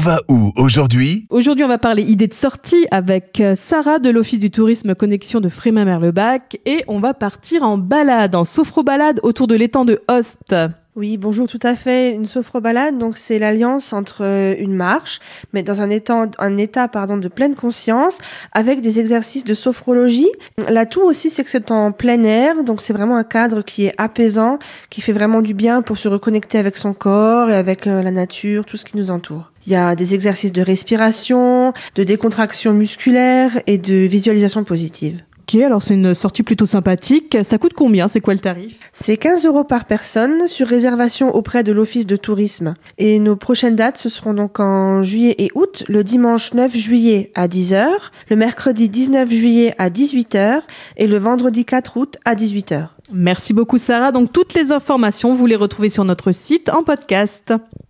va où aujourd'hui? Aujourd'hui, on va parler idées de sortie avec euh, Sarah de l'Office du tourisme Connexion de Frémin-Merlebac et on va partir en balade, en sophro-balade autour de l'étang de Host. Oui, bonjour, tout à fait. Une sophro-balade, donc c'est l'alliance entre euh, une marche, mais dans un état, pardon, de pleine conscience, avec des exercices de sophrologie. L'atout aussi, c'est que c'est en plein air, donc c'est vraiment un cadre qui est apaisant, qui fait vraiment du bien pour se reconnecter avec son corps et avec euh, la nature, tout ce qui nous entoure. Il y a des exercices de respiration, de décontraction musculaire et de visualisation positive. Ok, alors c'est une sortie plutôt sympathique. Ça coûte combien? C'est quoi le tarif? C'est 15 euros par personne sur réservation auprès de l'Office de tourisme. Et nos prochaines dates, ce seront donc en juillet et août, le dimanche 9 juillet à 10h, le mercredi 19 juillet à 18h et le vendredi 4 août à 18h. Merci beaucoup Sarah. Donc toutes les informations, vous les retrouvez sur notre site en podcast.